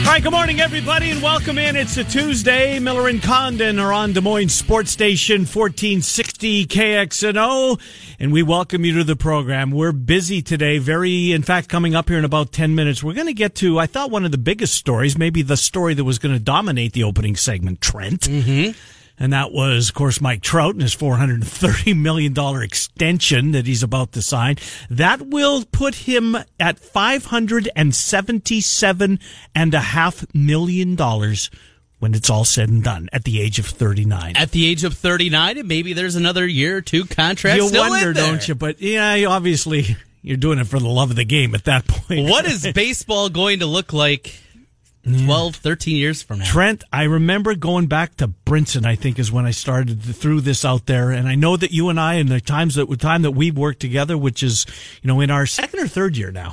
All right, good morning, everybody, and welcome in. It's a Tuesday. Miller and Condon are on Des Moines Sports Station 1460 KXNO, and we welcome you to the program. We're busy today. Very, in fact, coming up here in about 10 minutes, we're going to get to, I thought, one of the biggest stories, maybe the story that was going to dominate the opening segment, Trent. Mm-hmm. And that was, of course, Mike Trout and his $430 million extension that he's about to sign. That will put him at $577.5 million when it's all said and done at the age of 39. At the age of 39, and maybe there's another year or two contract you still wonder, in there. don't you? But yeah, obviously you're doing it for the love of the game at that point. What is baseball going to look like 12, 13 years from now? Trent, I remember going back to Brinson. I think is when I started to, threw this out there, and I know that you and I, and the times that time that we've worked together, which is you know in our second or third year now.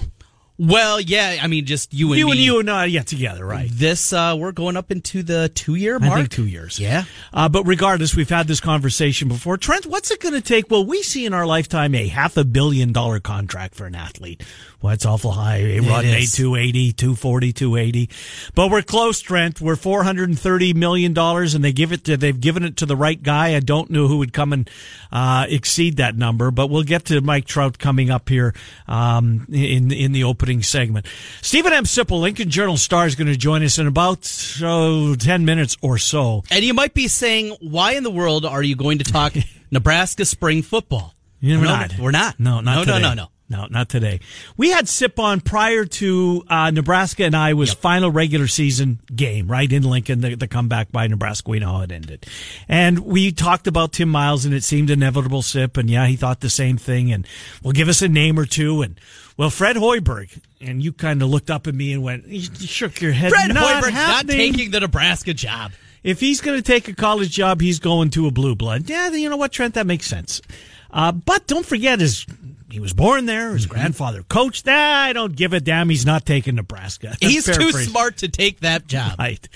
Well, yeah, I mean, just you and you me. and you and I, yeah, together, right? This, uh, we're going up into the two year mark. I think two years. Yeah. Uh, but regardless, we've had this conversation before. Trent, what's it going to take? Well, we see in our lifetime a half a billion dollar contract for an athlete. Well, it's awful high. A Rod made is. 280, 240, 280. But we're close, Trent. We're $430 million and they give it to, they've given it to the right guy. I don't know who would come and, uh, exceed that number, but we'll get to Mike Trout coming up here, um, in, in the opening segment. Steven M. Sipple, Lincoln Journal Star is going to join us in about, oh, 10 minutes or so. And you might be saying, why in the world are you going to talk Nebraska spring football? No, not. We're not. No, not no, today. no, no, no. No, not today. We had Sip on prior to uh, Nebraska and Iowa's final regular season game, right in Lincoln, the, the comeback by Nebraska. We know how it ended, and we talked about Tim Miles, and it seemed inevitable. Sip, and yeah, he thought the same thing, and well, give us a name or two, and well, Fred Hoiberg, and you kind of looked up at me and went, you shook your head. Fred not Hoiberg's not taking the Nebraska job. If he's going to take a college job, he's going to a blue blood. Yeah, you know what, Trent? That makes sense. Uh, but don't forget his. He was born there. Mm-hmm. His grandfather coached. Ah, I don't give a damn. He's not taking Nebraska. That's He's too smart to take that job. Right.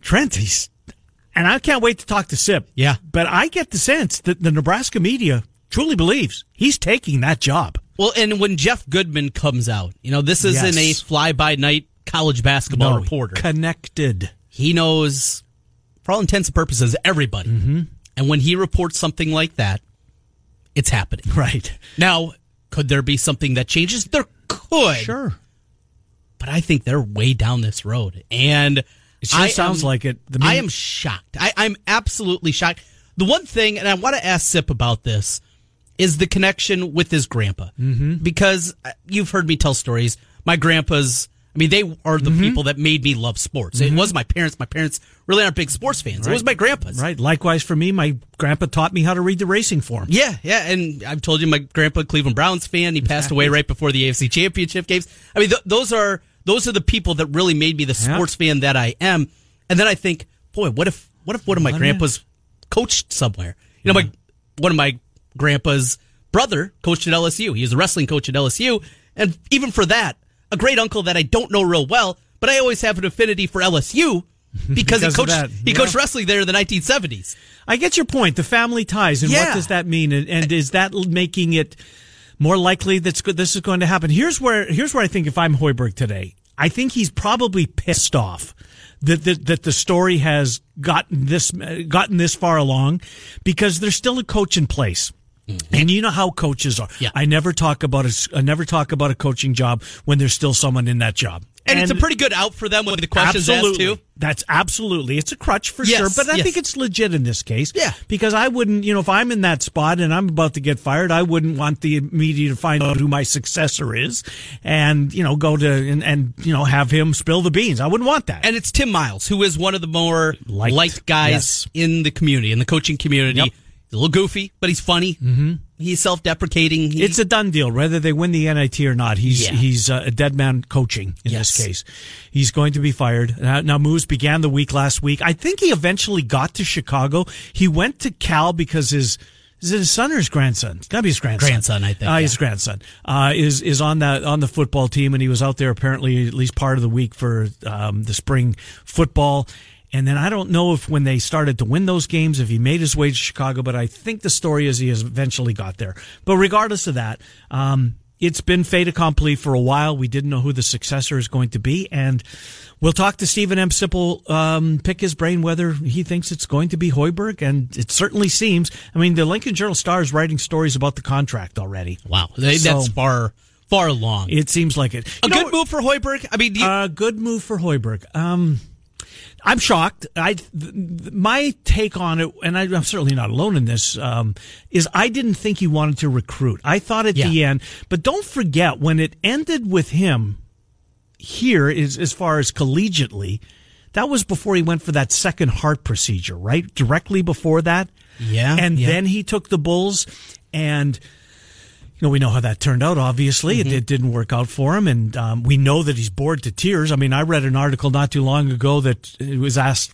Trent, he's. And I can't wait to talk to Sip. Yeah. But I get the sense that the Nebraska media truly believes he's taking that job. Well, and when Jeff Goodman comes out, you know, this isn't a fly by night college basketball reporter. Connected. he knows, for all intents and purposes, everybody. Mm-hmm. And when he reports something like that, it's happening. Right. Now, could there be something that changes? There could. Sure. But I think they're way down this road. And It sure I sounds am- like it. The I am shocked. I, I'm absolutely shocked. The one thing, and I want to ask Sip about this, is the connection with his grandpa. Mm-hmm. Because uh, you've heard me tell stories. My grandpa's, I mean, they are the Mm-hmm. people that made me love sports. It was my parents. My parents really aren't big sports fans. It was my grandpa's. Right. Likewise for me, my grandpa taught me how to read the racing form. Yeah, yeah, and I've told you my grandpa Cleveland Browns fan. He passed away right before the AFC Championship games. I mean, th- those are those are the people that really made me the Yeah. sports fan that I am. And then I think, boy, what if what if one of my grandpas coached somewhere? You know, my one of my grandpa's brother coached at LSU. He was a wrestling coach at LSU, and even for that, a great uncle that I don't know real well, but I always have an affinity for LSU. Because, Because he coached he yeah. coached wrestling there in the 1970s. I get your point. The family ties, and what does that mean? And, and is that making it more likely that this is going to happen? Here's where here's where I think if I'm Hoiberg today, I think he's probably pissed off that that, that the story has gotten this gotten this far along because there's still a coach in place. Mm-hmm. And you know how coaches are. Yeah. I never talk about a, I never talk about a coaching job when there's still someone in that job. And, it's a pretty good out for them when the questions absolutely. asked too. That's absolutely. It's a crutch for Yes, sure, but I yes. think it's legit in this case. Yeah. Because I wouldn't, you know, if I'm in that spot and I'm about to get fired, I wouldn't want the media to find out who my successor is and, you know, go to and, and you know, have him spill the beans. I wouldn't want that. And it's Tim Miles, who is one of the more Liked. liked, guys Yes. in the community, in the coaching community. Yep. He's a little goofy, but he's funny. Mm-hmm. He's self-deprecating. He- It's a done deal, whether they win the NIT or not. He's Yeah. he's uh, a dead man coaching in Yes. this case. He's going to be fired. Now, now, Moos began the week last week. I think he eventually got to Chicago. He went to Cal because his is it his son or his grandson? It's got to be his grandson. Grandson, I think, Uh, yeah. His grandson uh, is is on that on the football team, and he was out there apparently at least part of the week for um, the spring football. And then I don't know if when they started to win those games, if he made his way to Chicago, but I think the story is he has eventually got there. But regardless of that, um, it's been fait accompli for a while. We didn't know who the successor is going to be, and we'll talk to Steven M. Sipple, um, pick his brain whether he thinks it's going to be Hoiberg, and it certainly seems. I mean, the Lincoln Journal Star is writing stories about the contract already. wow, They- So- that's far, far along. It seems like it. a know, good move for Hoiberg. I mean, you, a good move for Hoiberg. Um, I'm shocked. I th- th- my take on it, and I, I'm certainly not alone in this, um, is I didn't think he wanted to recruit. I thought at the end, but don't forget when it ended with him here is as far as collegiately. That was before he went for that second heart procedure, right? Directly before that. Yeah, And yeah. then he took the Bulls and you know, we know how that turned out. Obviously, Mm-hmm. it, it didn't work out for him, and um, we know that he's bored to tears. I mean, I read an article not too long ago that it was asked,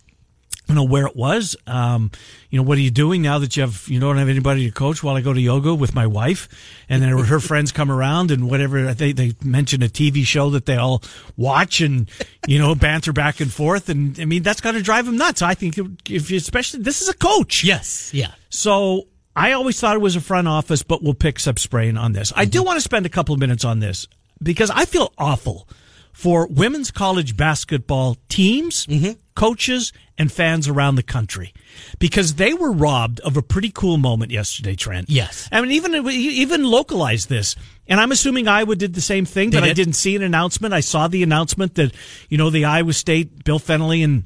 you know, where it was. Um, you know, what are you doing now that you have you don't have anybody to coach? While I go to yoga with my wife, and then her friends come around and whatever. They they mention a TV show that they all watch and you know banter back and forth, and I mean that's got to drive him nuts. I think if you, especially this is a coach, yes, yeah. so I always thought it was a front office, but we'll pick up spraying on this. I do want to spend a couple of minutes on this because I feel awful for women's college basketball teams, coaches, and fans around the country because they were robbed of a pretty cool moment yesterday, Trent. Yes. I mean, even even localized this, and I'm assuming Iowa did the same thing, but They I did. didn't see an announcement. I saw the announcement that you know the Iowa State, Bill Fennelly, and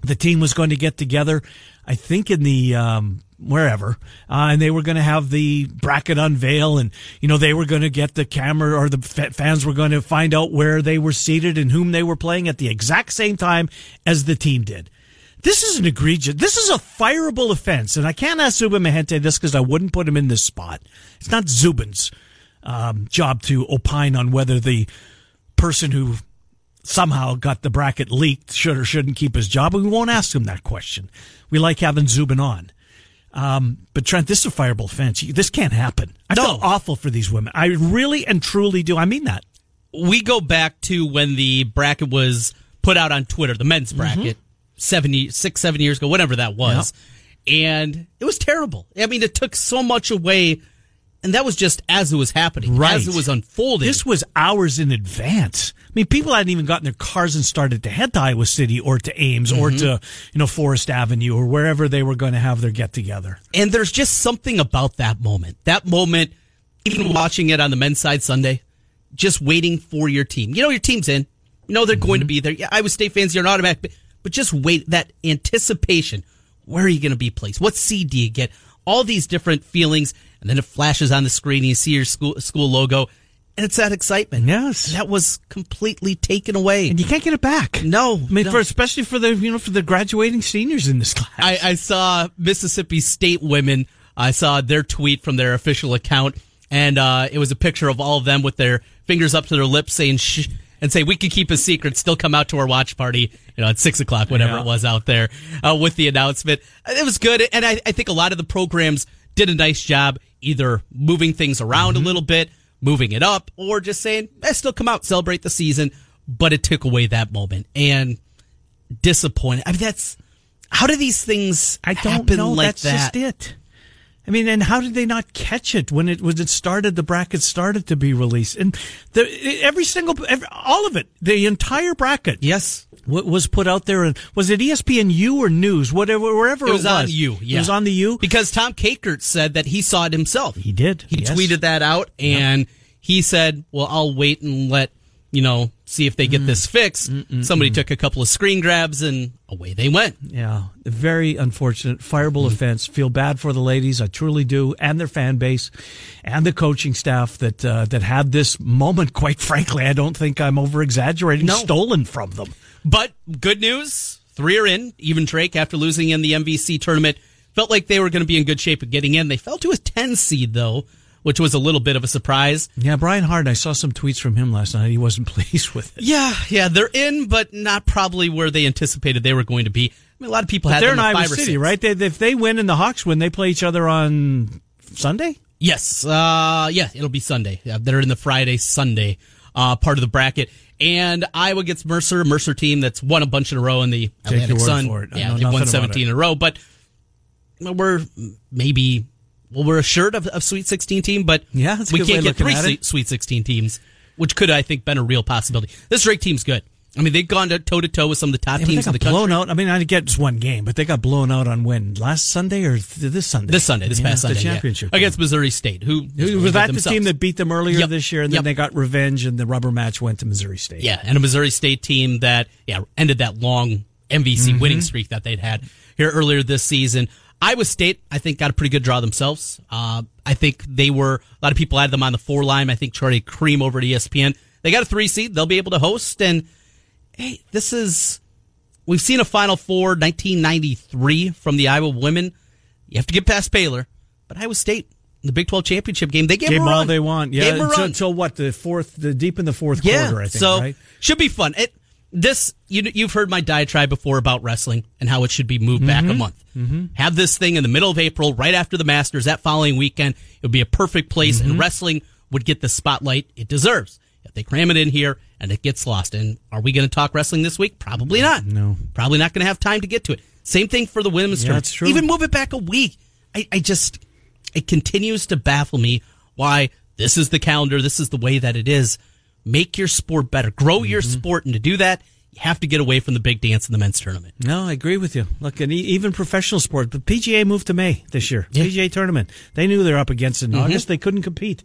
the team was going to get together. I think in the um, wherever, uh, and they were going to have the bracket unveil, and you know they were going to get the camera or the fa- fans were going to find out where they were seated and whom they were playing at the exact same time as the team did. This is an egregious. This is a fireable offense, and I can't ask Zubin Mehenti this because I wouldn't put him in this spot. It's not Zubin's um, job to opine on whether the person who somehow got the bracket leaked should or shouldn't keep his job. We won't ask him that question. We like having Zubin on. Um, but Trent, this is a fireable offense. This can't happen. I No. feel awful for these women. I really and truly do. I mean that. we go back to when the bracket was put out on Twitter, the men's bracket, seven, ye- six, seven years ago, whatever that was. And it was terrible. I mean, it took so much away. And that was just as it was happening, Right. as it was unfolding. This was hours in advance. I mean, people hadn't even gotten their cars and started to head to Iowa City or to Ames or mm-hmm. to, you know, Forest Avenue or wherever they were going to have their get together. and there's just something about that moment. That moment, even watching it on the men's side Sunday, just waiting for your team. You know, your team's in. You know, they're going to mm-hmm. be there. Yeah, Iowa State fans, you're an automatic, but, but just wait. That anticipation. Where are you going to be placed? What seed do you get? All these different feelings. And then it flashes on the screen and you see your school, school logo. And it's that excitement. Yes. And that was completely taken away. And you can't get it back. no. I mean, no. for especially for the you know for the graduating seniors in this class. I, I saw Mississippi State women. I saw their tweet from their official account, and uh, it was a picture of all of them with their fingers up to their lips, saying "shh," and say, "We can keep a secret. Still come out to our watch party, you know, at six o'clock, whatever Yeah. it was out there uh, with the announcement." It was good, and I, I think a lot of the programs did a nice job either moving things around a little bit, moving it up, or just saying, eh, "Still come out, celebrate the season." But it took away that moment, and disappointed. I mean, that's how do these things I don't happen know. like That's that? just it. I mean, and how did they not catch it when it was it started? The bracket started to be released, and the, every single, every, all of it, the entire bracket, Yes. Wa- was put out there. And was it ESPN ESPNU or News, whatever, wherever It was on you. It was on the U. Because Tom Kakert said that he saw it himself. He did, He yes. tweeted that out and he said, well, I'll wait and let, you know, see if they get this fixed. Somebody took a couple of screen grabs and away they went. Yeah, very unfortunate, fireable offense. Feel bad for the ladies, I truly do, and their fan base, and the coaching staff that uh, that had this moment. Quite frankly, I don't think I'm over exaggerating. No. Stolen from them. But good news, three are in. Even Drake, after losing in the MVC tournament, felt like they were going to be in good shape of getting in. They fell to a 10 seed, though, which was a little bit of a surprise. Yeah, Brian Hart. I saw some tweets from him last night. He wasn't pleased with it. Yeah, yeah, they're in, but not probably where they anticipated they were going to be. I mean, a lot of people had They're them in Iowa City, six. right? They, if they win and the Hawks win, they play each other on Sunday. Yes, uh, yeah, it'll be Sunday. Yeah, they're in the Friday Sunday uh, part of the bracket, and Iowa gets Mercer, Mercer team that's won a bunch in a row in the Atlantic Sun. for it. I Yeah, won seventeen in a row, but we're maybe well, we're assured of, of Sweet Sixteen team, but Yeah, we can't get three at Se- it. Sweet Sixteen teams, which could I think been a real possibility. This Drake team's good. I mean, they've gone toe to toe with some of the top Yeah, teams in the country. blown out. I mean, I get it's one game, but they got blown out on when last Sunday or th- this Sunday. This Sunday, this Yeah, past Sunday, the yeah. championship against Missouri State. Who Who- Was that the team that beat them earlier Yep. this year, and then Yep. they got revenge, and the rubber match went to Missouri State? Yeah, and a Missouri State team that yeah ended that long MVC Mm-hmm. winning streak that they'd had here earlier this season. Iowa State, I think, got a pretty good draw themselves. Uh, I think they were a lot of people had them on the four line. I think Charlie Creme over at ESPN. They got a three seed. They'll be able to host. And hey, this is we've seen a Final Four 1993 from the Iowa women. You have to get past Baylor, but Iowa State. The Big 12 championship game, they gave Gave them all they want. Yeah, Gave them a until, until what the fourth, the deep in the fourth Yeah, quarter, I think. so right? should be fun. It this you you've heard my diatribe before about wrestling and how it should be moved back Mm-hmm. a month. Have this thing in the middle of April, right after the Masters. That following weekend, it would be a perfect place, Mm-hmm. and wrestling would get the spotlight it deserves. If they cram it in here and it gets lost, and are we going to talk wrestling this week? Probably not. No. probably not going to have time to get to it. Same thing for the women's Yeah, tournament. that's true. Even move it back a week. I, I just it continues to baffle me why this is the calendar, this is the way that it is. Make your sport better. Grow your Mm-hmm. sport, and to do that, you have to get away from the big dance in the men's tournament. No, I agree with you. Look, and even professional sport, but PGA moved to May this year. PGA tournament. They knew they're up against it in Mm-hmm. August. They couldn't compete.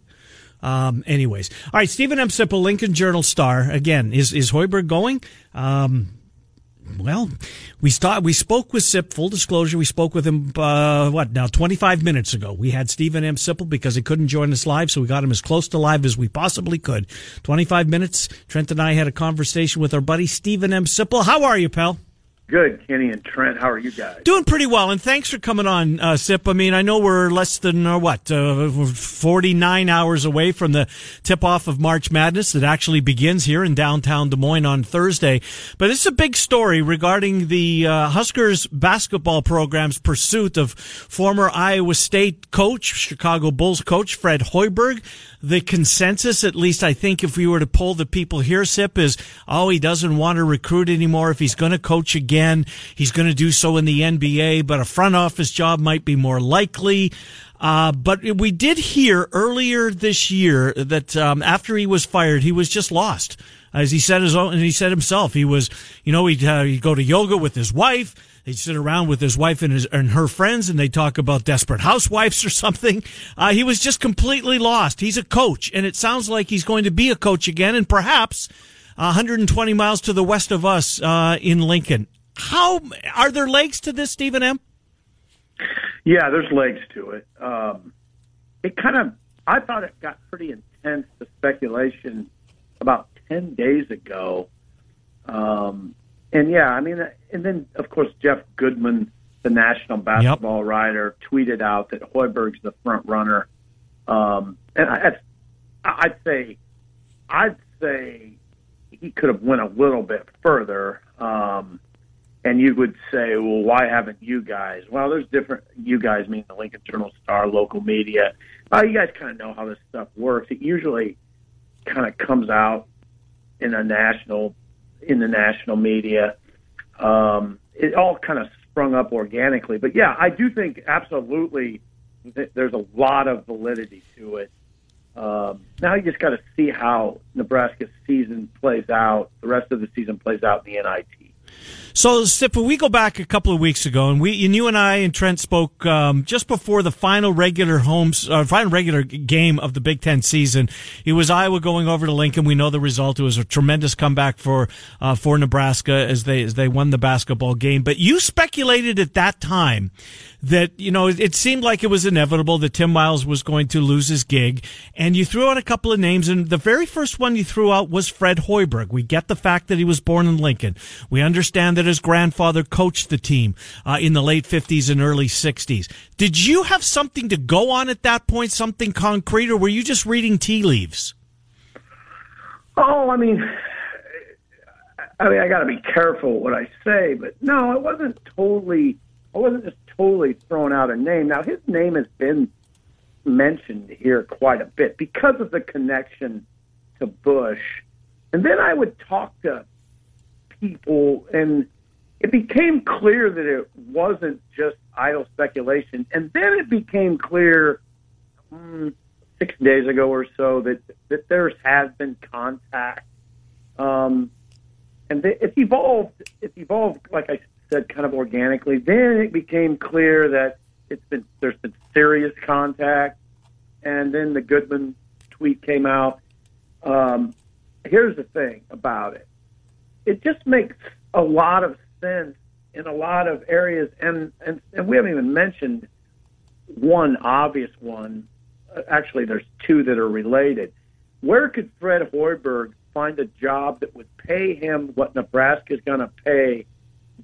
Um, anyways, all right. Steven M. Sipple, Lincoln Journal star. Again, is is Hoiberg going? Um, well, we start, we spoke with Sip. Full disclosure, we spoke with him. Uh, what now? Twenty five minutes ago, we had Steven M. Sipple because he couldn't join us live, so we got him as close to live as we possibly could. Twenty five minutes. Trent and I had a conversation with our buddy Steven M. Sipple. How are you, pal? Good, Kenny and Trent. How are you guys? Doing pretty well, and thanks for coming on, uh, Sip. I mean, I know we're less than uh, what uh, forty nine hours away from the tip off of March Madness that actually begins here in downtown Des Moines on Thursday. But it's a big story regarding the uh, Huskers basketball program's pursuit of former Iowa State coach, Chicago Bulls coach Fred Hoiberg. The consensus, at least I think, if we were to poll the people here, Sip, is oh, he doesn't want to recruit anymore. If he's going to coach again, he's going to do so in the NBA, but a front office job might be more likely. Uh, but we did hear earlier this year that um, after he was fired, he was just lost. As he said his own, and he said himself, he was, you know, he'd, uh, he'd go to yoga with his wife. They'd sit around with his wife and his and her friends, and they talk about desperate housewives or something. Uh, he was just completely lost. He's a coach, and it sounds like he's going to be a coach again, and perhaps 120 miles to the west of us uh, in Lincoln. How are there legs to this, Steven M? Yeah, there's legs to it. Um, it kind of, I thought it got pretty intense, the speculation about 10 days ago. Um, and yeah, I mean, and then, of course, Jeff Goodman, the national basketball writer, tweeted out that Hoiberg's the front runner. Um, and I, I'd say, I'd say he could have went a little bit further. Um, and you would say, well, why haven't you guys? Well, there's different. You guys mean the Lincoln Journal Star, local media. Uh, you guys kind of know how this stuff works. It usually kind of comes out in a national, in the national media. Um, it all kind of sprung up organically. But yeah, I do think absolutely there's a lot of validity to it. Um, now you just got to see how Nebraska's season plays out. The rest of the season plays out in the NIT. So, Sip, we go back a couple of weeks ago, and we, and you and I and Trent spoke um, just before the final regular homes, uh, final regular game of the Big Ten season. It was Iowa going over to Lincoln. We know the result. It was a tremendous comeback for uh, for Nebraska as they as they won the basketball game. But you speculated at that time that you know it seemed like it was inevitable that Tim Miles was going to lose his gig, and you threw out a couple of names, and the very first one you threw out was Fred Hoiberg. We get the fact that he was born in Lincoln. We understand that his grandfather coached the team uh, in the late 50s and early 60s. Did you have something to go on at that point, something concrete, or were you just reading tea leaves? Oh, I mean, I mean, I got to be careful what I say, but no, I wasn't totally. I wasn't just totally throwing out a name. Now, his name has been mentioned here quite a bit because of the connection to Bush. And then I would talk to people, and it became clear that it wasn't just idle speculation. And then it became clear mm, six days ago or so that that there has been contact, um, and th- it's evolved. It's evolved, like I said, kind of organically. Then it became clear that it's been there's been serious contact, and then the Goodman tweet came out. Um, here's the thing about it: it just makes a lot of sense in a lot of areas, and and, and we haven't even mentioned one obvious one. Uh, Actually, there's two that are related. Where could Fred Hoiberg find a job that would pay him what Nebraska is going to pay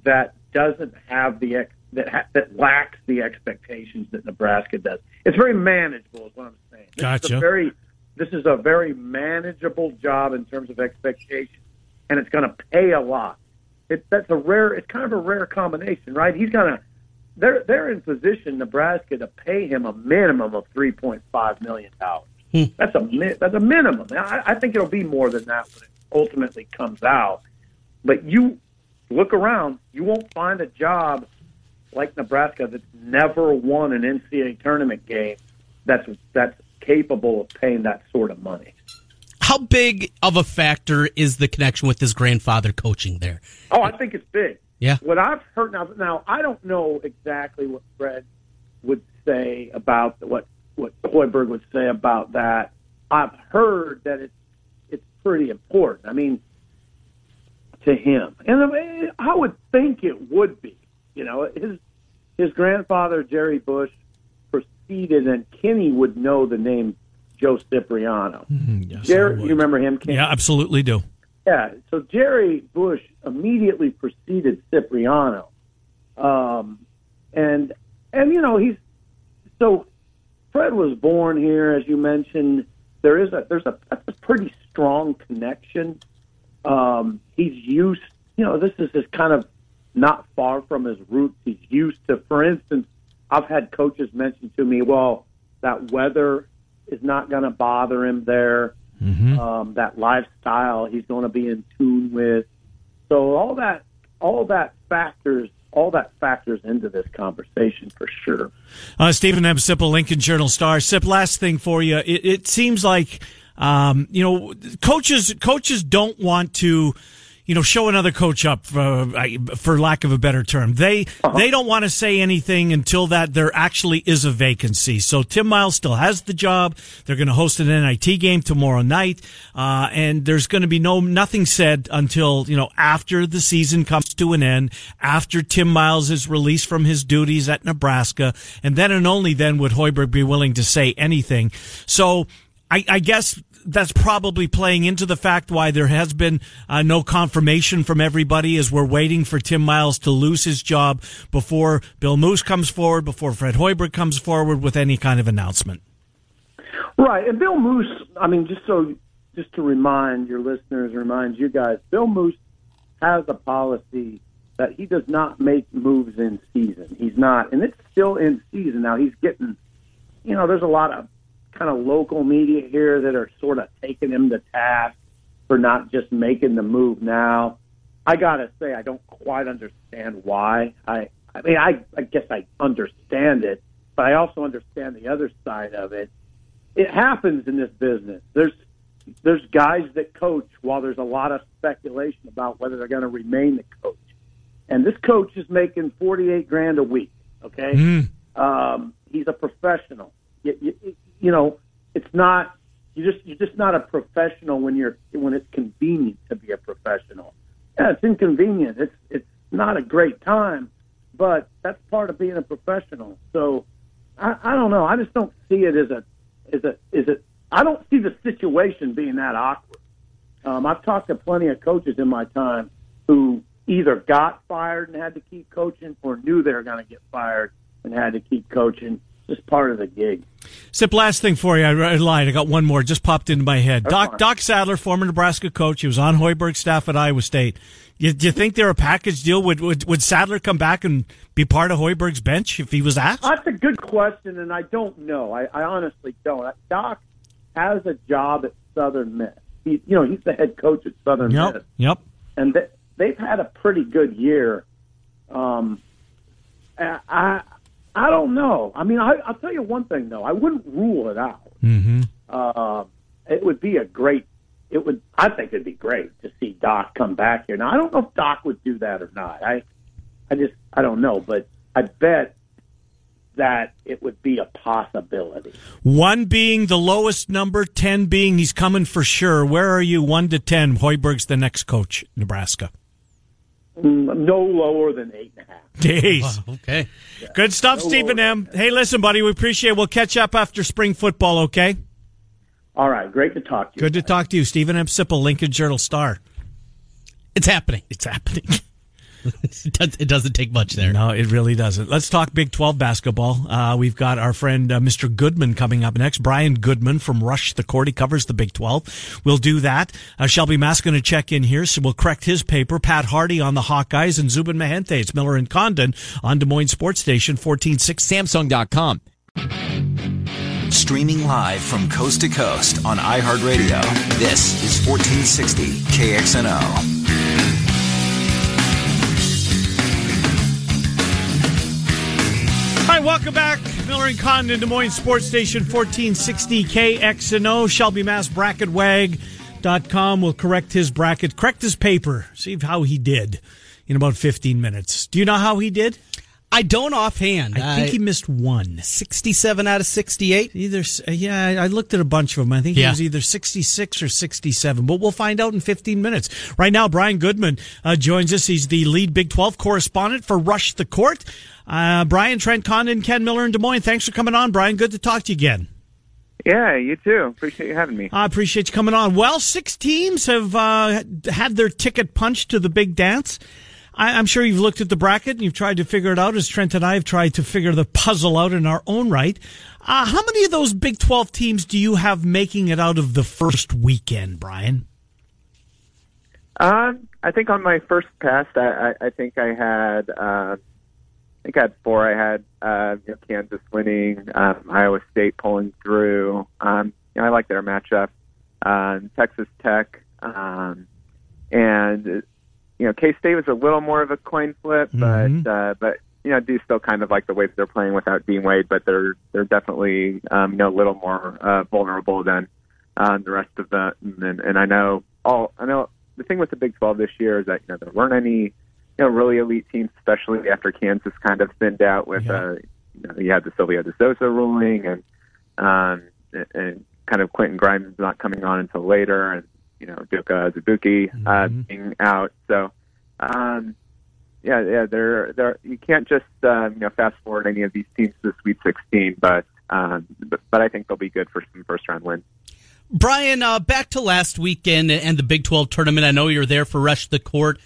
that doesn't have the ex- that ha- that lacks the expectations that Nebraska does? It's very manageable, is what I'm saying. This Is Gotcha. a very this is a very manageable job in terms of expectations, and it's going to pay a lot. It, that's a rare. It's kind of a rare combination, right? He's going to. They're they're in position, Nebraska, to pay him a minimum of three point five million dollars. Hmm. That's a that's a minimum. I, I think it'll be more than that when it ultimately comes out. But you look around, you won't find a job like Nebraska that's never won an NCAA tournament game that's that's capable of paying that sort of money. How big of a factor is the connection with his grandfather coaching there? Oh, I think it's big. Yeah. What I've heard now, now I don't know exactly what Fred would say about what what Hoiberg would say about that. I've heard that it's it's pretty important. I mean, to him, and I, would think it would be. You know, his his grandfather Jerry Bush proceeded, and Kenny would know the name Joe Cipriano. Yes, Jerry, you remember him? Kenny? Yeah, absolutely do. Yeah. So Jerry Bush immediately preceded Cipriano, um, and and you know he's so Fred was born here, as you mentioned. There is a there's a that's a pretty strong connection. Um, he's used, you know, this is just kind of not far from his roots. He's used to, for instance, I've had coaches mention to me, well, that weather is not going to bother him there um, that lifestyle he's going to be in tune with. So all that, all that factors, all that factors into this conversation for sure. Uh, Steven M. Sipple, Lincoln Journal Star. Sip, last thing for you. It, it seems like, um, you know, coaches, coaches don't want to, you know, show another coach up, uh, for lack of a better term. They, they don't want to say anything until that there actually is a vacancy. So Tim Miles still has the job. They're going to host an NIT game tomorrow night. Uh, and there's going to be no, nothing said until, you know, after the season comes to an end, after Tim Miles is released from his duties at Nebraska. And then and only then would Hoiberg be willing to say anything. So, I, I guess that's probably playing into the fact why there has been uh, no confirmation from everybody as we're waiting for Tim Miles to lose his job before Bill Moos comes forward, before Fred Hoiberg comes forward with any kind of announcement. Right, and Bill Moos. I mean, just so just to remind your listeners, remind you guys, Bill Moos has a policy that he does not make moves in season. He's not, and it's still in season now. He's getting, you know, there's a lot of kind of local media here that are sort of taking him to task for not just making the move now. I gotta say, I don't quite understand why. I, I mean, I, I guess I understand it, but I also understand the other side of it. It happens in this business. There's, there's guys that coach while there's a lot of speculation about whether they're going to remain the coach. and this coach is making forty eight grand a week. Okay, Mm. um, he's a professional. You, you, you know, it's not you just you're just not a professional when you're when it's convenient to be a professional. Yeah, it's inconvenient. It's it's not a great time, but that's part of being a professional. So I, I don't know. I just don't see it as a as a is it. I don't see the situation being that awkward. Um, I've talked to plenty of coaches in my time who either got fired and had to keep coaching, or knew they were going to get fired and had to keep coaching. Just part of the gig. Sip, last thing for you. I, I lied. I got one more. Just popped into my head. Doc fine. Doc Sadler, former Nebraska coach. He was on Hoiberg's staff at Iowa State. You, do you think they're a package deal? Would, would would Sadler come back and be part of Hoiberg's bench if he was asked? That's a good question, and I don't know. I, I honestly don't. Doc has a job at Southern Miss. He, you know, he's the head coach at Southern Miss, Yep. Yep. and they, they've had a pretty good year. Um, I, I I don't know. I mean, I, I'll tell you one thing though. I wouldn't rule it out. Mm-hmm. Uh, it would be a great. It would. I think it'd be great to see Doc come back here. Now, I don't know if Doc would do that or not. I, I just I don't know, but I bet that it would be a possibility. One being the lowest number, ten being he's coming for sure. Where are you? One to ten. Hoiberg's the next coach, Nebraska. Mm, No lower than eight and a half. Days. Okay. Good stuff, No Steven. M. Hey, listen, buddy, we appreciate it. We'll catch up after spring football, okay? All right, great to talk to you. Good to talk to you. Steven M. Sipple, Lincoln Journal Star. It's happening. It's happening. It, does, it doesn't take much there. No, it really doesn't. Let's talk Big 12 basketball. Uh, we've got our friend uh, Mr. Goodman coming up next. Brian Goodman from Rush the Court. He covers the Big 12. We'll do that. Uh, Shelby Mast going to check in here, so we'll correct his paper. Pat Harty on the Hawkeyes and Zubin Mehenti. It's Miller and Condon on Des Moines Sports Station 1460. Samsung.com. Streaming live from coast to coast on iHeartRadio. This is 1460 KXNO. Hi, welcome back. Miller and Condon, Des Moines Sports Station 1460 KXNO. Shelby Mast Bracket Wag.com will correct his bracket, correct his paper, see how he did in about 15 minutes. Do you know how he did? I don't offhand. I think he missed one. 67 out of 68. Either, yeah, I looked at a bunch of them. I think he was either 66 or 67, but we'll find out in 15 minutes. Right now, Brian Goodman uh, joins us. He's the lead Big 12 correspondent for Rush the Court. Uh, Brian, Trent Condon, Ken Miller in Des Moines. Thanks for coming on, Brian. Good to talk to you again. Yeah, you too. Appreciate you having me. I appreciate you coming on. Well, six teams have uh, had their ticket punched to the big dance. I, I'm sure you've looked at the bracket and you've tried to figure it out, as Trent and I have tried to figure the puzzle out in our own right. Uh, how many of those Big 12 teams do you have making it out of the first weekend, Brian? Um, I think on my first pass, I, I, I think I had, uh, I think I had four. I had uh, you know, Kansas winning, um, Iowa State pulling through. Um, you know, I like their matchup. Um, Texas Tech, um, and you know, K State was a little more of a coin flip, but Mhm. uh, but you know, I do still kind of like the way that they're playing without Dean Wade, but they're they're definitely um, you know a little more uh, vulnerable than um, the rest of the. And, and I know all I know the thing with the Big 12 this year is that you know there weren't any you know really elite teams, especially after Kansas kind of thinned out with Yeah. uh, you know you had the Silvio De Sousa ruling and um, and- kind of Quentin Grimes not coming on until later, and you know Udoka Azubuike uh, Mhm. being out. So um, yeah, yeah, they're they're you can't just um, you know fast forward any of these teams to the Sweet 16, but um, but, but I think they'll be good for some first round wins. Brian, uh, back to last weekend and the Big 12 tournament. I know you're there for Rush the Court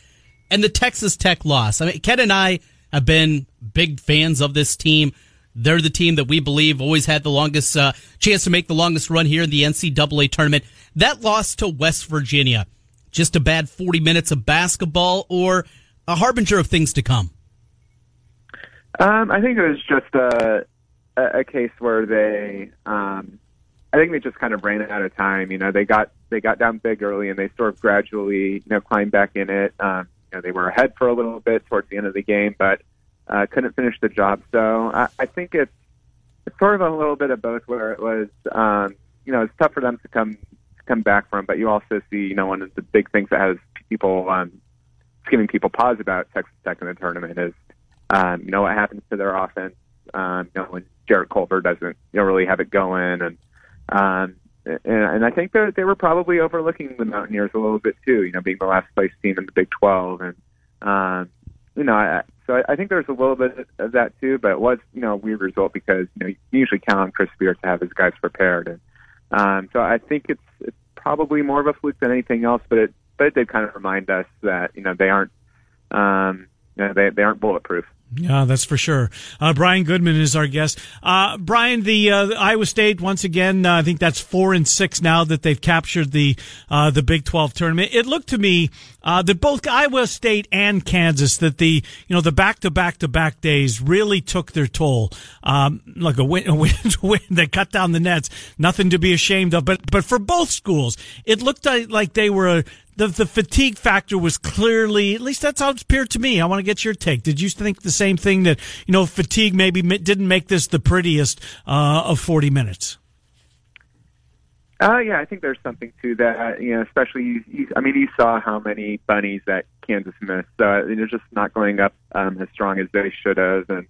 and the Texas Tech loss. I mean, Ken and I have been big fans of this team. They're the team that we believe always had the longest uh, chance to make the longest run here in the NCAA tournament. That loss to West Virginia, just a bad 40 minutes of basketball or a harbinger of things to come? Um, I think it was just a a, case where they, um, I think they just kind of ran out of time. You know, they got they got down big early and they sort of gradually, you know, climbed back in it. Um, you know, they were ahead for a little bit towards the end of the game, but uh, couldn't finish the job. So I, I think it's it's sort of a little bit of both, where it was, um, you know, it's tough for them to come to come back from, but you also see, you know, one of the big things that has people um, giving people pause about Texas Tech in the tournament is, um, you know, what happens to their offense, um, you know, when Jarrett Culver doesn't, you know, really have it going, and um, and, and I think that they were probably overlooking the Mountaineers a little bit too, you know, being the last place team in the Big 12, and um, you know, I, so I, I think there's a little bit of that too, but it was, you know, a weird result because you know you usually count on Chris Beard to have his guys prepared, and um, so I think it's it's probably more of a fluke than anything else, but it but it did kind of remind us that you know they aren't um, you know, they they aren't bulletproof. Yeah, that's for sure. Uh, Brian Goodman is our guest. Uh, Brian, the, uh, Iowa State once again. Uh, I think that's four and six now that they've captured the uh, the Big Twelve tournament. It looked to me uh, that both Iowa State and Kansas that the you know the back to back to back days really took their toll. Um, like a win, a win, a win, they cut down the nets. Nothing to be ashamed of. But but for both schools, it looked like they were the the fatigue factor was clearly at least that's how it appeared to me. I want to get your take. Did you think the same thing that you know fatigue maybe didn't make this the prettiest uh, of forty minutes? Uh, yeah, I think there's something to that. You know, especially you, you, I mean, you saw how many bunnies that Kansas missed. So they're just not going up um, as strong as they should have, and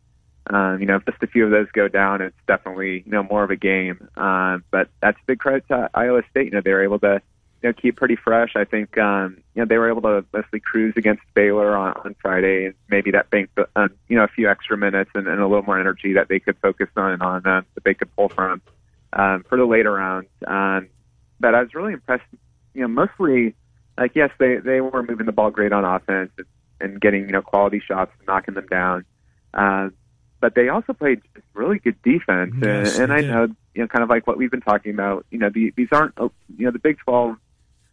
um, you know, if just a few of those go down, it's definitely you know more of a game. Um, but that's a big credit to Iowa State. You know, they were able to you know, keep pretty fresh. I think um, you know they were able to mostly cruise against Baylor on, on Friday, and maybe that banked uh, you know a few extra minutes and, and a little more energy that they could focus on on uh, that they could pull from um, for the later rounds. Um, but I was really impressed. You know, mostly like yes, they they were moving the ball great on offense and, and getting you know quality shots, and knocking them down. Uh, but they also played really good defense, yes, and, and I know you know kind of like what we've been talking about. You know, the, these aren't you know the Big Twelve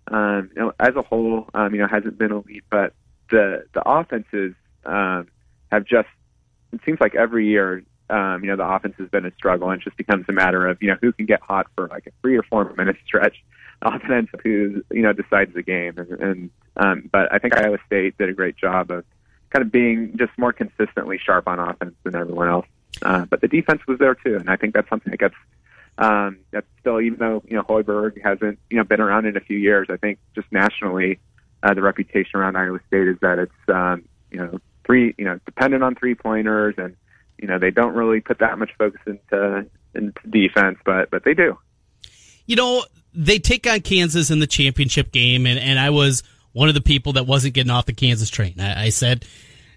um, you know, as a whole, um, you know, hasn't been elite, but the the offenses um, have just. It seems like every year, um, you know, the offense has been a struggle, and it just becomes a matter of you know who can get hot for like a three or four minute stretch. Offense who you know decides the game, and, and um, but I think Iowa State did a great job of kind of being just more consistently sharp on offense than everyone else. Uh, but the defense was there too, and I think that's something that gets um, that's still, even though you know Hoiberg hasn't you know been around in a few years, I think just nationally, uh, the reputation around Iowa State is that it's um, you know three you know dependent on three pointers, and you know they don't really put that much focus into into defense, but but they do. You know they take on Kansas in the championship game, and and I was one of the people that wasn't getting off the Kansas train. I, I said.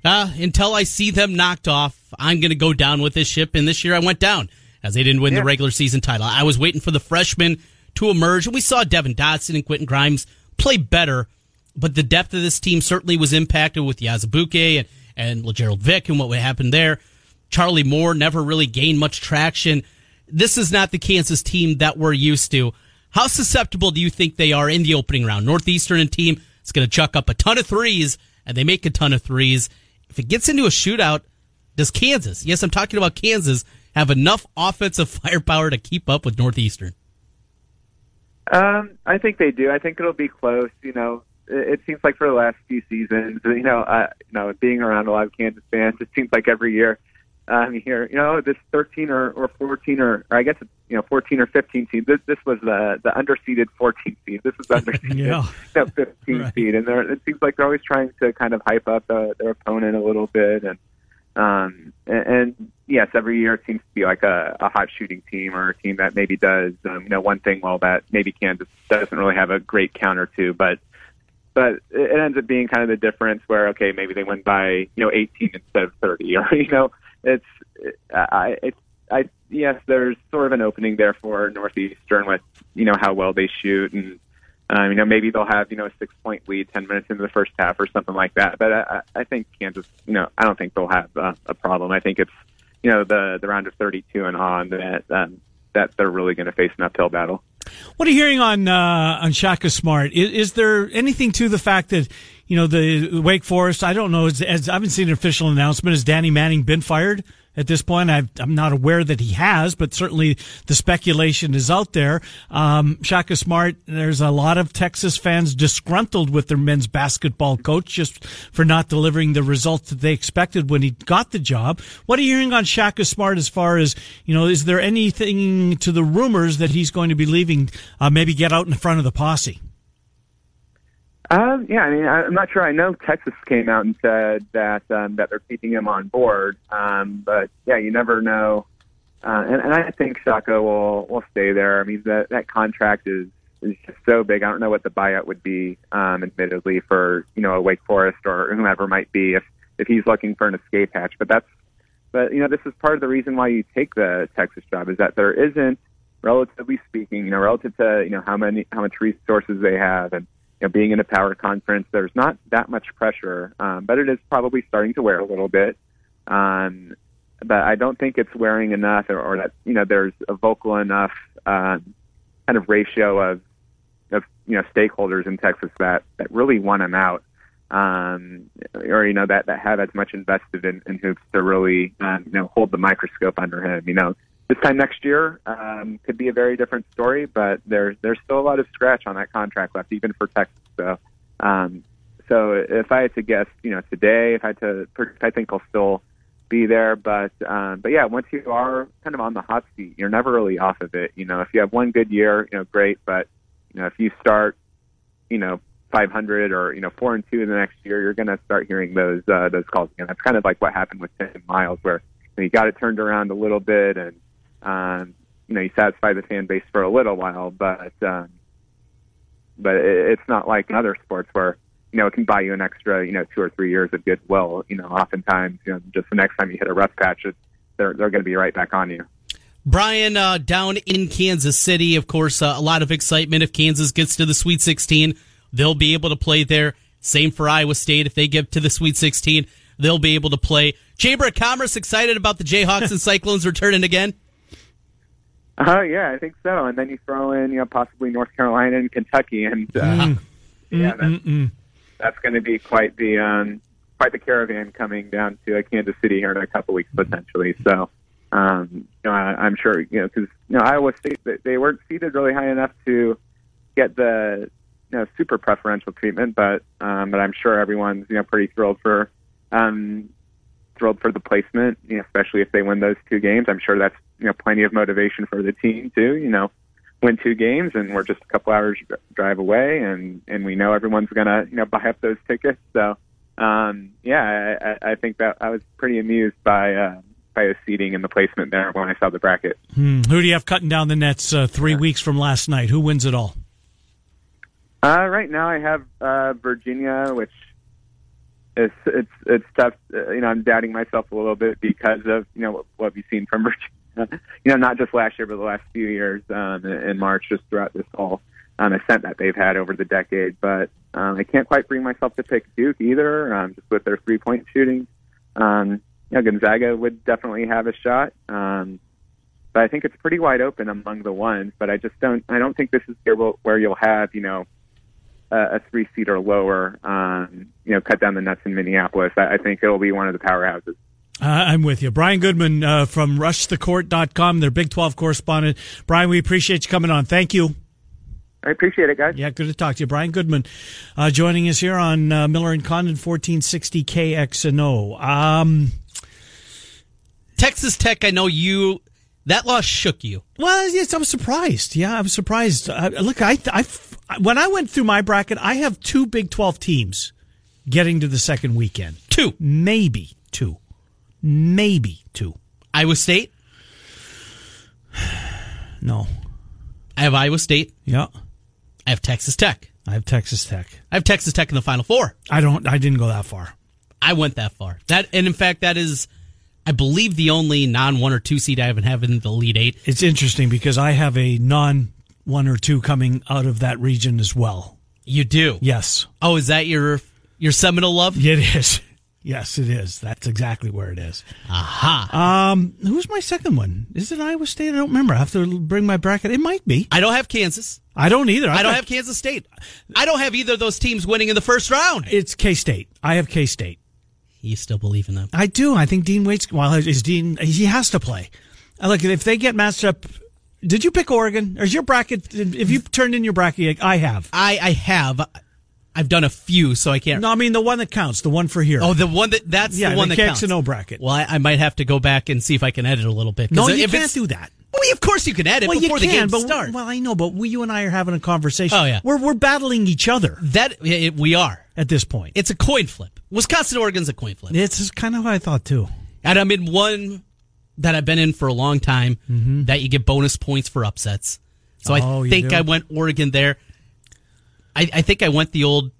Uh, until I see them knocked off, I'm going to go down with this ship. And this year I went down as they didn't win yeah. the regular season title. I was waiting for the freshmen to emerge, and we saw Devon Dotson and Quentin Grimes play better, but the depth of this team certainly was impacted with Azubuike and, and Lagerald Vick and what happened there. Charlie Moore never really gained much traction. This is not the Kansas team that we're used to. How susceptible do you think they are in the opening round? Northeastern team is going to chuck up a ton of threes, and they make a ton of threes. If it gets into a shootout, does Kansas, yes, I'm talking about Kansas, have enough offensive firepower to keep up with Northeastern? Um, I think they do. I think it'll be close. You know, it, it seems like for the last few seasons, you know, uh, you know, being around a lot of Kansas fans, it seems like every year um, hear, you know, this 13 or, or 14 or, or I guess you know 14 or 15 seed. This this was the the underseeded 14 seed. This the underseeded yeah. know, 15 right. seed, and they're, it seems like they're always trying to kind of hype up uh, their opponent a little bit, and um, and, and yes, every year it seems to be like a, a hot shooting team or a team that maybe does um, you know one thing well that maybe Kansas doesn't really have a great counter to, but but it ends up being kind of the difference where okay maybe they win by you know 18 instead of 30 or you know it's I it's I yes there's sort of an opening there for Northeastern with you know how well they shoot and um, you know, maybe they'll have you know a six point lead ten minutes into the first half or something like that. But I, I think Kansas, you know, I don't think they'll have a, a problem. I think it's you know the the round of thirty two and on that um, that they're really going to face an uphill battle. What are you hearing on uh, on Shaka Smart? Is, is, there anything to the fact that you know the Wake Forest? I don't know. As I haven't seen an official announcement. Has Danny Manning been fired? At this point. i am not aware that he has, but certainly the speculation is out there. Um, Shaka Smart, there's a lot of Texas fans disgruntled with their men's basketball coach just for not delivering the results that they expected when he got the job. What are you hearing on Shaka Smart as far as, you know, is there anything to the rumors that he's going to be leaving, uh, maybe get out in front of the posse? Um, yeah, I mean, I, I'm not sure. I know Texas came out and said that um, that they're keeping him on board, um, but yeah, you never know. Uh, and, and I think Shaka will will stay there. I mean, that that contract is is just so big. I don't know what the buyout would be, um, admittedly, for you know a Wake Forest or whomever might be if if he's looking for an escape hatch. But that's but you know this is part of the reason why you take the Texas job is that there isn't, relatively speaking, you know, relative to you know how many how much resources they have and you know, being in a power conference, there's not that much pressure, um, but it is probably starting to wear a little bit. Um, but I don't think it's wearing enough, or, or that you know, there's a vocal enough um, kind of ratio of of you know stakeholders in Texas that that really want him out, um, or you know that that have as much invested in, in hoops to really um, you know hold the microscope under him. You know, this time next year um, could be a very different story, but there's there's still a lot of scratch on that contract left, even for Texas. So, um, so if I had to guess, you know, today, if I had to, I think he'll still be there. But um, but yeah, once you are kind of on the hot seat, you're never really off of it. You know, if you have one good year, you know, great. But you know, if you start, you know, 500 or you know four and two in the next year, you're going to start hearing those uh, those calls again. That's kind of like what happened with Tim Miles, where you, know, you got it turned around a little bit and um, you know, you satisfy the fan base for a little while, but um, but it, it's not like other sports where you know it can buy you an extra you know two or three years of goodwill. You know, oftentimes you know just the next time you hit a rough patch, it, they're they're going to be right back on you. Brian, uh, down in Kansas City, of course, uh, a lot of excitement. If Kansas gets to the Sweet 16, they'll be able to play there. Same for Iowa State. If they get to the Sweet 16, they'll be able to play. Chamber of Commerce excited about the Jayhawks and Cyclones returning again? Oh uh, yeah, I think so. And then you throw in, you know, possibly North Carolina and Kentucky, and uh, mm. yeah, that's, that's going to be quite the um, quite the caravan coming down to uh, Kansas City here in a couple weeks potentially. So, um, you know, I, I'm sure you know because you know Iowa State they weren't seated really high enough to get the you know super preferential treatment, but um, but I'm sure everyone's you know pretty thrilled for um, thrilled for the placement, you know, especially if they win those two games. I'm sure that's you know plenty of motivation for the team too. You know, win two games and we're just a couple hours drive away, and and we know everyone's gonna you know buy up those tickets. So um, yeah, I, I think that I was pretty amused by. Uh, by the seating and the placement there when I saw the bracket. Hmm. Who do you have cutting down the nets uh, three yeah. weeks from last night? Who wins it all? Uh, right now, I have uh, Virginia, which it's it's it's tough. Uh, you know, I'm doubting myself a little bit because of you know what, what we've seen from Virginia. you know, not just last year, but the last few years um, in March, just throughout this whole um, ascent that they've had over the decade. But um, I can't quite bring myself to pick Duke either, um, just with their three point shooting. Um, you know, Gonzaga would definitely have a shot. Um, but I think it's pretty wide open among the ones. But I just don't. I don't think this is where you'll have you know a, a three seat or lower, um, you know, cut down the nuts in Minneapolis. I, I think it'll be one of the powerhouses. Uh, I'm with you. Brian Goodman uh, from rushthecourt.com, their Big 12 correspondent. Brian, we appreciate you coming on. Thank you. I appreciate it, guys. Yeah, good to talk to you. Brian Goodman uh, joining us here on uh, Miller and Condon 1460 KXNO. Um, Texas Tech, I know you that loss shook you. Well, yes, I was surprised. Yeah, I was surprised. Uh, look, I, I, when I went through my bracket, I have two Big 12 teams getting to the second weekend. Two. Maybe two. Maybe two. Iowa State? no. I have Iowa State. Yeah. I have Texas Tech. I have Texas Tech. I have Texas Tech in the Final Four. I don't. I didn't go that far. I went that far. That, and in fact, that is I believe the only non one or two seed I haven't have in the lead eight. It's interesting because I have a non one or two coming out of that region as well. You do? Yes. Oh, is that your your Seminole love? It is. Yes, it is. That's exactly where it is. Aha. Um, who's my second one? Is it Iowa State? I don't remember. I have to bring my bracket. It might be. I don't have Kansas. I don't either. I've I do not have Kansas State. I don't have either of those teams winning in the first round. It's K State. I have K State. You still believe in them? I do. I think Dean Wade. well, is Dean? He has to play. Look, if they get matched up, did you pick Oregon? Or is your bracket? If you turned in your bracket, I have. I I have. I've done a few, so I can't. No, I mean the one that counts, the one for here. Oh, the one that that's yeah, the one the that counts. In no bracket. Well, I, I, might have to go back and see if I can edit a little bit. No, you can't do that. Well, of course you can edit well, before you the can, game but starts. well, I know, but we, you and I are having a conversation. Oh, yeah. we're we're battling each other that it, we are. at this point. It's a coin flip. Wisconsin Oregon's a coin flip. It's kind of what I thought too. And I'm in one that I've been in for a long time that you get bonus points for upsets. So Mm-hmm. Oh, I think? I went Oregon there. I, I think I went the old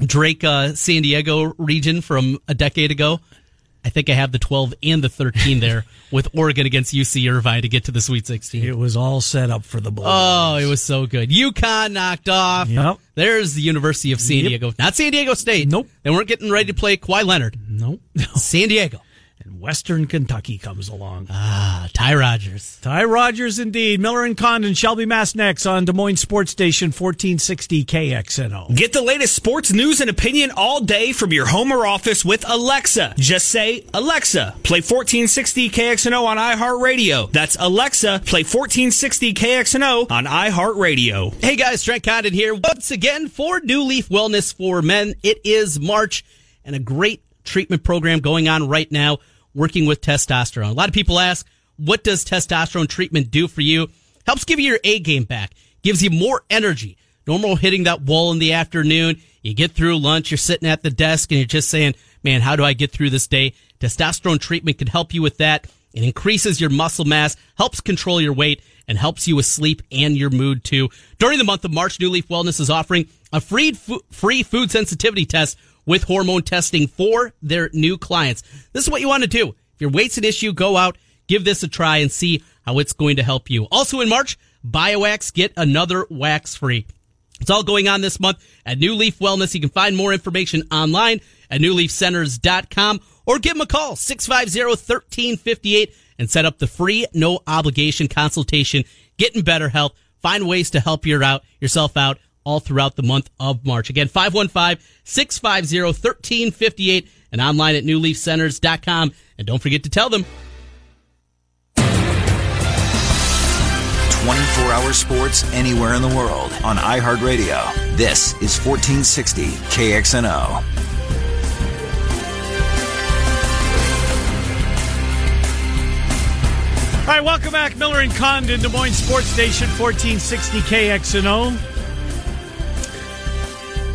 Drake uh, San Diego region from a decade ago. I think I have the 12 and the 13 there with Oregon against UC Irvine to get to the Sweet 16. It was all set up for the bowl. Oh, it was so good. UConn knocked off. Yep. There's the University of San Yep. Diego. Not San Diego State. Nope. They weren't getting ready to play Kawhi Leonard. nope. San Diego. And Western Kentucky comes along. Ah, Ty Rogers. Ty Rogers, indeed. Miller and Condon, Shelby Mast next on Des Moines Sports Station 1460 KXNO. Get the latest sports news and opinion all day from your home or office with Alexa. Just say, Alexa, play 1460 KXNO on iHeartRadio. That's Alexa, play 1460 KXNO on iHeartRadio. Hey guys, Trent Condon here once again for New Leaf Wellness for Men. It is March and a great treatment program going on right now working with testosterone. A lot of people ask, what does testosterone treatment do for you? Helps give you your A game back, gives you more energy. Normal hitting that wall in the afternoon, you get through lunch, you're sitting at the desk and you're just saying, man, how do I get through this day? Testosterone treatment can help you with that. It increases your muscle mass, helps control your weight, and helps you with sleep and your mood too. During the month of March, New Leaf Wellness is offering a free free food sensitivity test with hormone testing for their new clients. This is what you want to do. If your weight's an issue, go out, give this a try, and see how it's going to help you. Also in March, BioWax, get another wax free. It's all going on this month at New Leaf Wellness. You can find more information online at newleafcenters.com or give them a call, 650-1358 and set up the free, no obligation consultation. Get in better health. Find ways to help your out, yourself out all throughout the month of March. Again, 515-650-1358 and online at newleafcenters.com. And don't forget to tell them 24 hour sports anywhere in the world on iHeartRadio. This is 1460 KXNO. All right, welcome back. Miller and Condon, Des Moines Sports Station 1460 KXNO.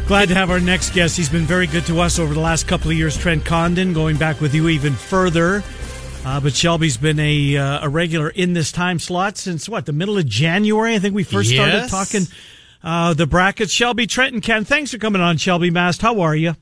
Glad to have our next guest. He's been very good to us over the last couple of years, Trent Condon, going back with you even further. Uh, but Shelby's been a uh, a regular in this time slot since what the middle of January. I think we first started talking uh, the brackets. Shelby, Trent, and Ken. Thanks for coming on, Shelby Mast. How are you?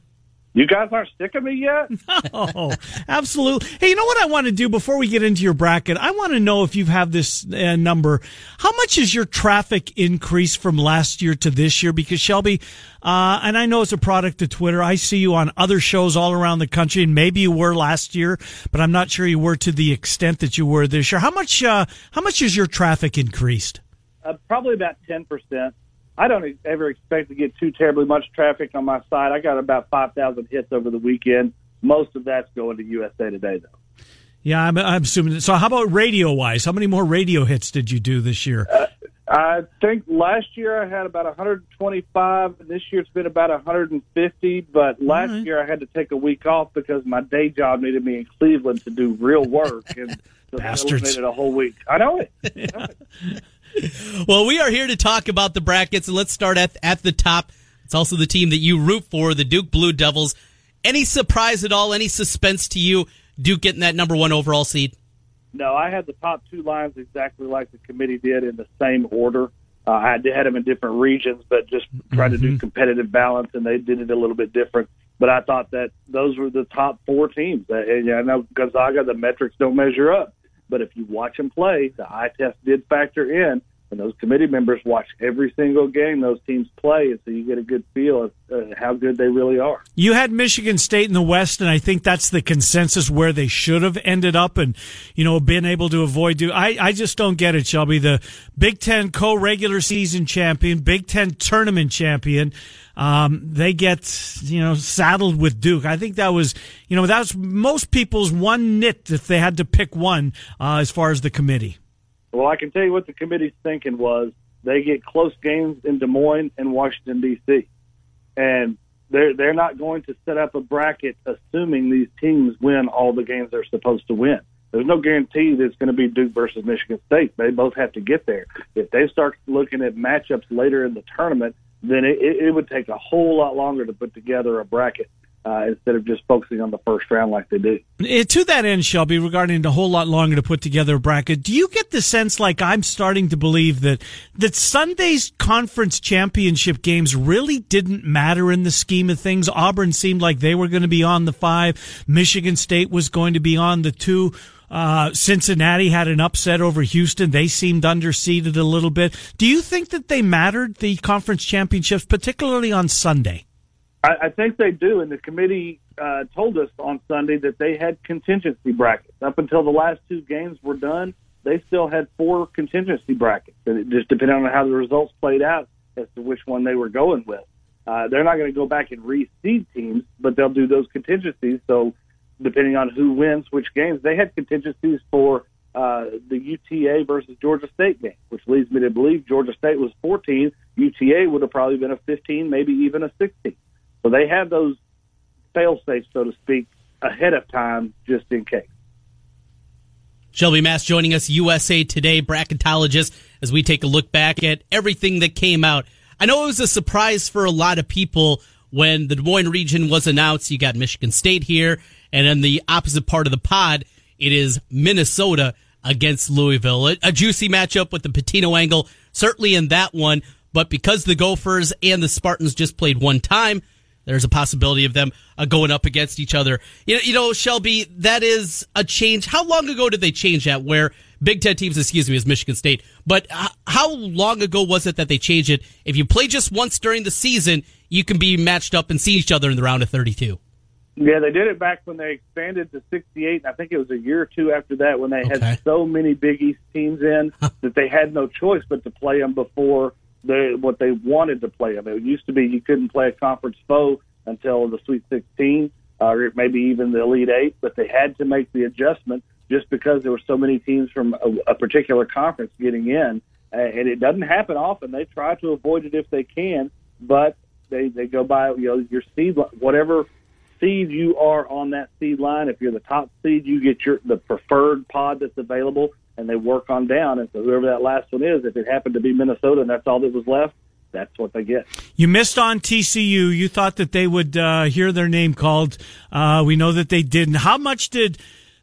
You guys aren't sick of me yet? Oh, absolutely. Hey, you know what I want to do before we get into your bracket? I want to know if you have this uh, number. How much is your traffic increase from last year to this year? Because Shelby, uh, and I know it's a product of Twitter. I see you on other shows all around the country, and maybe you were last year, but I'm not sure you were to the extent that you were this year. How much? Uh, how much is your traffic increased? Uh, probably about 10%. I don't e- ever expect to get too terribly much traffic on my site. I got about 5,000 hits over the weekend. Most of that's going to USA Today, though. Yeah, I'm, I'm assuming. So, how about radio wise? How many more radio hits did you do this year? Uh, I think last year I had about 125, and this year it's been about 150. But last right. year I had to take a week off because my day job needed me in Cleveland to do real work, and so that Bastards. eliminated a whole week. I know it. I know it. Well, we are here to talk about the brackets, and let's start at at the top. It's also the team that you root for, the Duke Blue Devils. Any surprise at all? Any suspense to you? Duke getting that number one overall seed. No, I had the top two lines exactly like the committee did in the same order. Uh, I had them in different regions, but just tried to do competitive balance, and they did it a little bit different. But I thought that those were the top four teams. Uh, And I know Gonzaga, the metrics don't measure up, but if you watch him play, the eye test did factor in, and those committee members watch every single game those teams play, and so you get a good feel of uh, how good they really are. You had Michigan State in the West, and I think that's the consensus where they should have ended up, and you know, been able to avoid. Do I? I just don't get it, Shelby. The Big Ten co-regular season champion, Big Ten tournament champion. Um, they get you know saddled with Duke. I think that was you know that was most people's one nit if they had to pick one uh, as far as the committee. Well, I can tell you what the committee's thinking was they get close games in Des Moines and Washington D.C. and they're they're not going to set up a bracket assuming these teams win all the games they're supposed to win. there's no guarantee that it's going to be Duke versus Michigan State. They both have to get there. If they start looking at matchups later in the tournament, then it, it would take a whole lot longer to put together a bracket uh, instead of just focusing on the first round like they do. Eh, to that end, Shelby, regarding a whole lot longer to put together a bracket, do you get the sense like I'm starting to believe that that Sunday's conference championship games really didn't matter in the scheme of things? Auburn seemed like they were going to be on the five. Michigan State was going to be on the two. Uh, Cincinnati had an upset over Houston. They seemed underseeded a little bit. Do you think that they mattered, the conference championships, particularly on Sunday? I, I think they do, and the committee uh, told us on Sunday that they had contingency brackets. Up until the last two games were done, they still had four contingency brackets, and it just depended on how the results played out as to which one they were going with. Uh, they're not going to go back and reseed teams, but they'll do those contingencies. So, depending on who wins which games, they had contingencies for uh, the UTA versus Georgia State game, which leads me to believe Georgia State was 14. UTA would have probably been a 15, maybe even a 16. So they have those fail safes, so to speak, ahead of time just in case. Shelby Mast joining us, USA Today bracketologist, as we take a look back at everything that came out. I know it was a surprise for a lot of people when the Des Moines region was announced. You got Michigan State here, and in the opposite part of the pod, it is Minnesota against Louisville. A, a juicy matchup with the Pitino angle, certainly in that one. But because the Gophers and the Spartans just played one time, there's a possibility of them uh, going up against each other. You know, you know, Shelby, that is a change. How long ago did they change that? Where Big Ten teams, excuse me, is Michigan State. But uh, how long ago was it that they changed it? If you play just once during the season, you can be matched up and see each other in the round of 32. Yeah, they did it back when they expanded to 68. I think it was a year or two after that when they okay. had so many Big East teams in that they had no choice but to play them before they what they wanted to play them. It used to be you couldn't play a conference foe until the Sweet 16 uh, maybe even the Elite Eight, but they had to make the adjustment just because there were so many teams from a, a particular conference getting in, and it doesn't happen often. They try to avoid it if they can, but they they go by you know your seed whatever seed you are on that seed line. If you're the top seed, you get your the preferred pod that's available and they work on down. And so whoever that last one is, if it happened to be Minnesota and that's all that was left, that's what they get. You missed on TCU. You thought that they would uh, hear their name called. Uh, we know that they didn't. How much did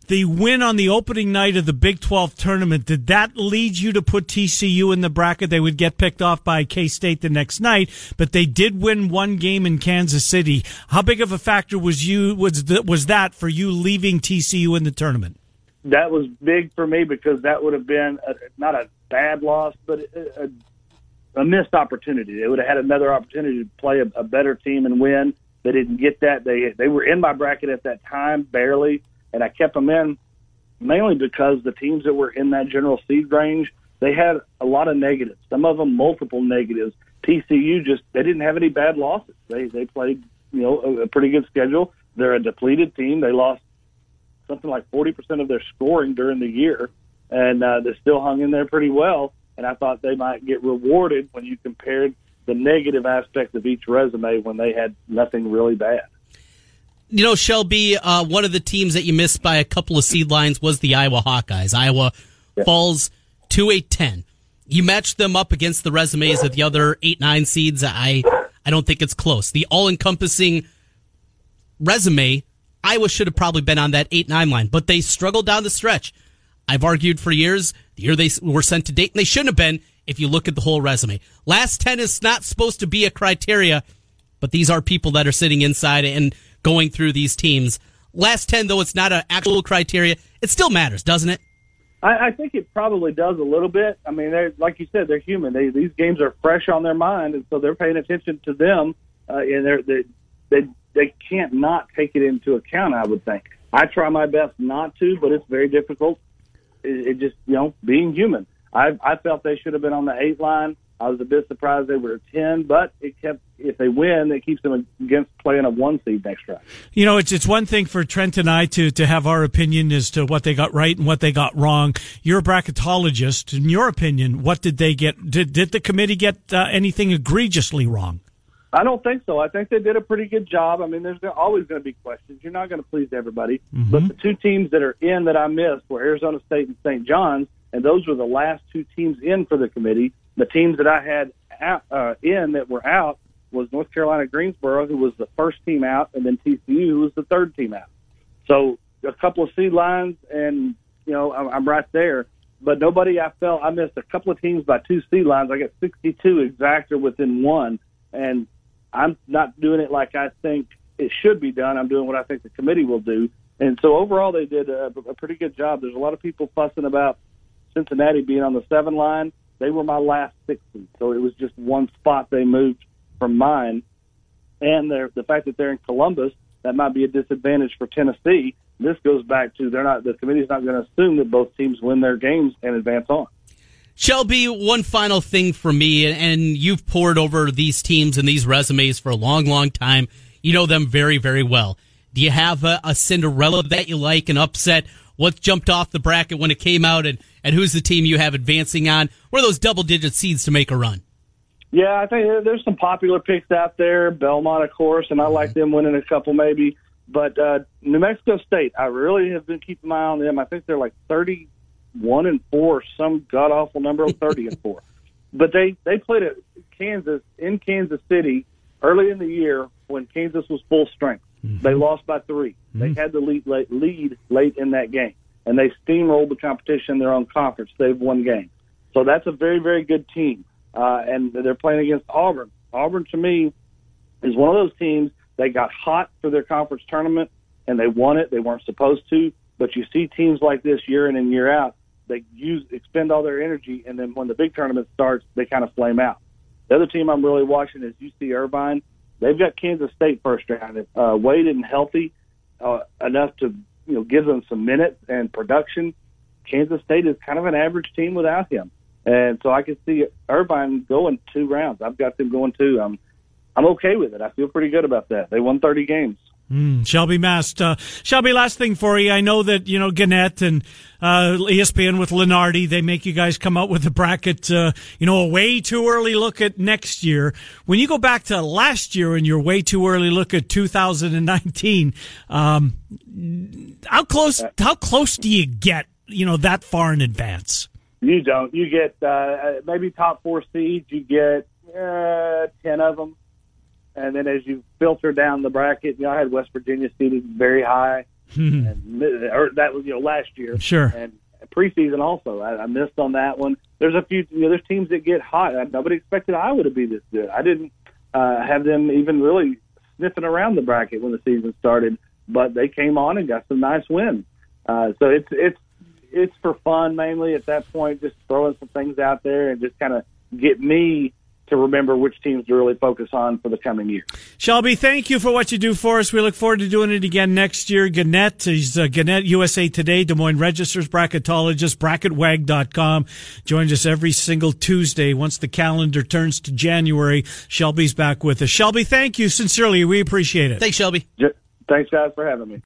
the win on the opening night of the Big 12 tournament, did that lead you to put TCU in the bracket? They would get picked off by K State the next night, but they did win one game in Kansas City. How big of a factor was you was was that for you leaving TCU in the tournament? That was big for me because that would have been a, not a bad loss, but a, a, missed opportunity. They would have had another opportunity to play a, a better team and win. They didn't get that. They they were in my bracket at that time, barely, and I kept them in mainly because the teams that were in that general seed range they had a lot of negatives. Some of them multiple negatives. TCU just they didn't have any bad losses. They they played you know a, a pretty good schedule. They're a depleted team. They lost something like 40% of their scoring during the year, and uh, they still hung in there pretty well. And I thought they might get rewarded when you compared the negative aspects of each resume when they had nothing really bad. You know, Shelby, uh, one of the teams that you missed by a couple of seed lines was the Iowa Hawkeyes. Iowa yeah. falls to a 10. You match them up against the resumes of the other eight, nine seeds. I, I don't think it's close. The all encompassing resume Iowa should have probably been on that 8 9 line, but they struggled down the stretch. I've argued for years the year they were sent to Dayton, they shouldn't have been if you look at the whole resume. Last 10 is not supposed to be a criteria, but these are people that are sitting inside and going through these teams. Last 10, though it's not an actual criteria, it still matters, doesn't it? I, I think it probably does a little bit. I mean, they're, like you said, they're human. They, these games are fresh on their mind, and so they're paying attention to them. Uh, and they're, they, they they can't not take it into account. I would think. I try my best not to, but it's very difficult. It, it just you know being human. I I felt they should have been on the eight line. I was a bit surprised they were ten, but it kept. If they win, it keeps them against playing a one seed next round. You know, it's it's one thing for Trent and I to to have our opinion as to what they got right and what they got wrong. You're a bracketologist. In your opinion, what did they get? Did did the committee get uh, anything egregiously wrong? I don't think so. I think they did a pretty good job. I mean, there's always going to be questions. You're not going to please everybody. Mm-hmm. But the two teams that are in that I missed were Arizona State and St. John's, and those were the last two teams in for the committee. The teams that I had out, uh, in that were out was North Carolina Greensboro, who was the first team out, and then TCU, who was the third team out. So a couple of seed lines, and you know I'm, I'm right there. But nobody I felt I missed a couple of teams by two seed lines. I got 62 exact or within one, and I'm not doing it like I think it should be done. I'm doing what I think the committee will do. And so overall, they did a, a pretty good job. There's a lot of people fussing about Cincinnati being on the seven line. They were my last six so it was just one spot they moved from mine. And the fact that they're in Columbus, that might be a disadvantage for Tennessee. This goes back to they're not the committee's not going to assume that both teams win their games and advance on. Shelby, one final thing for me, and you've poured over these teams and these resumes for a long, long time. You know them very, very well. Do you have a, a Cinderella that you like, an upset? What jumped off the bracket when it came out, and, and who's the team you have advancing on? What are those double digit seeds to make a run? Yeah, I think there's some popular picks out there. Belmont, of course, and I like them winning a couple maybe. But uh, New Mexico State, I really have been keeping my eye on them. I think they're like 31 and four, some god awful number of 30 and four. But they they played at Kansas in Kansas City early in the year when Kansas was full strength. They lost by 3 They had the lead late, lead late in that game, and they steamrolled the competition in their own conference. They've won games, so that's a very very good team. Uh, and they're playing against Auburn. Auburn to me is one of those teams they got hot for their conference tournament and they won it. They weren't supposed to, but you see teams like this year in and year out. They use expend all their energy, and then when the big tournament starts, they kind of flame out. The other team I'm really watching is UC Irvine. They've got Kansas State first round. Uh, Wade isn't healthy uh, enough to you know give them some minutes and production. Kansas State is kind of an average team without him, and so I can see Irvine going two rounds. I've got them going two. I'm I'm okay with it. I feel pretty good about that. They won 30 games. Mm, Shelby Mast. Uh, Shelby, last thing for you. I know that, you know, Gannett and uh, ESPN with Lunardi, they make you guys come out with a bracket, uh, you know, a way too early look at next year. When you go back to last year and you're way too early look at 2019, um, how close, how close do you get, you know, that far in advance? You don't. You get uh, maybe top four seeds. You get uh, 10 of them. And then as you filter down the bracket, you know, I had West Virginia seated very high, and or that was you know last year. Sure. And preseason also, I, I missed on that one. There's a few. You know, there's teams that get hot. Nobody expected Iowa to be this good. I didn't uh, have them even really sniffing around the bracket when the season started, but they came on and got some nice wins. Uh, so it's it's it's for fun mainly at that point, just throwing some things out there and just kind of get me to remember which teams to really focus on for the coming year. Shelby, thank you for what you do for us. We look forward to doing it again next year. Gannett, he's uh, Gannett USA Today, Des Moines Registers bracketologist, bracketwag.com. Joins us every single Tuesday. Once the calendar turns to January, Shelby's back with us. Shelby, thank you sincerely. We appreciate it. Thanks, Shelby. Thanks, guys, for having me.